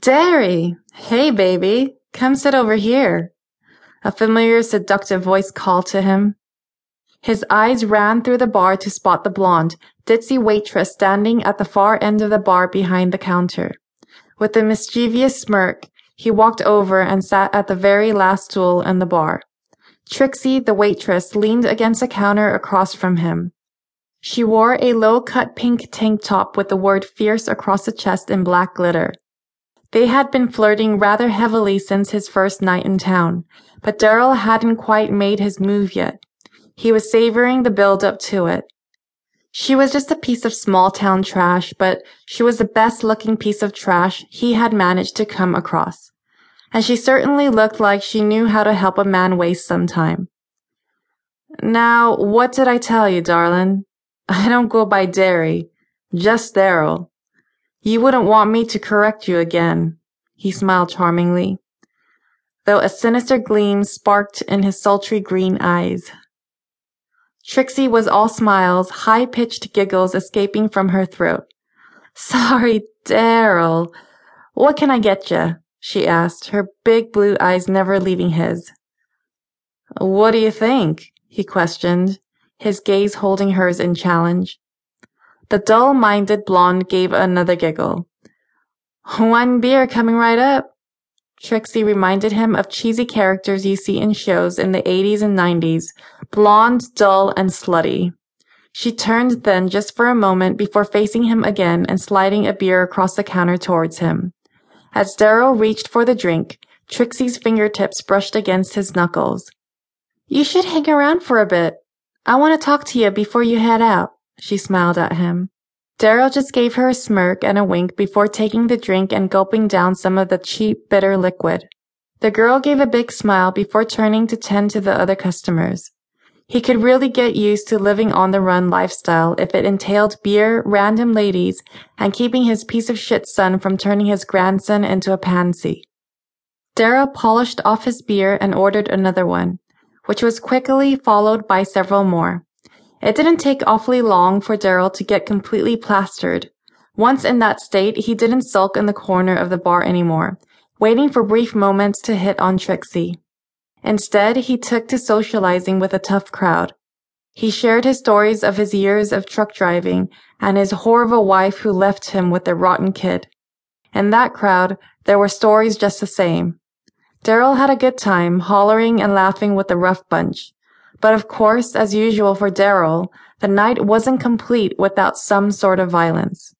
Derry! Hey, baby! Come sit over here! A familiar seductive voice called to him. His eyes ran through the bar to spot the blonde, ditzy waitress standing at the far end of the bar behind the counter. With a mischievous smirk, he walked over and sat at the very last stool in the bar. Trixie, the waitress, leaned against a counter across from him. She wore a low-cut pink tank top with the word fierce across the chest in black glitter. They had been flirting rather heavily since his first night in town, but Darrel hadn't quite made his move yet. He was savoring the build-up to it. She was just a piece of small-town trash, but she was the best-looking piece of trash he had managed to come across. And she certainly looked like she knew how to help a man waste some time. Now, what did I tell you, darling? I don't go by Derry, just Darrel. You wouldn't want me to correct you again. He smiled charmingly, though a sinister gleam sparked in his sultry green eyes. Trixie was all smiles, high-pitched giggles escaping from her throat. Sorry, Darrel. What can I get you? she asked, her big blue eyes never leaving his. What do you think? he questioned his gaze holding hers in challenge. The dull-minded blonde gave another giggle. One beer coming right up. Trixie reminded him of cheesy characters you see in shows in the 80s and 90s, blonde, dull, and slutty. She turned then just for a moment before facing him again and sliding a beer across the counter towards him. As Darrel reached for the drink, Trixie's fingertips brushed against his knuckles. You should hang around for a bit, I want to talk to you before you head out, she smiled at him. Darrel just gave her a smirk and a wink before taking the drink and gulping down some of the cheap, bitter liquid. The girl gave a big smile before turning to tend to the other customers. He could really get used to living on the run lifestyle if it entailed beer, random ladies, and keeping his piece of shit son from turning his grandson into a pansy. Darrel polished off his beer and ordered another one which was quickly followed by several more. It didn't take awfully long for Darrel to get completely plastered. Once in that state, he didn't sulk in the corner of the bar anymore, waiting for brief moments to hit on Trixie. Instead, he took to socializing with a tough crowd. He shared his stories of his years of truck driving and his horrible wife who left him with their rotten kid. In that crowd, there were stories just the same. Darrel had a good time, hollering and laughing with the rough bunch. But of course, as usual for Darrel, the night wasn't complete without some sort of violence.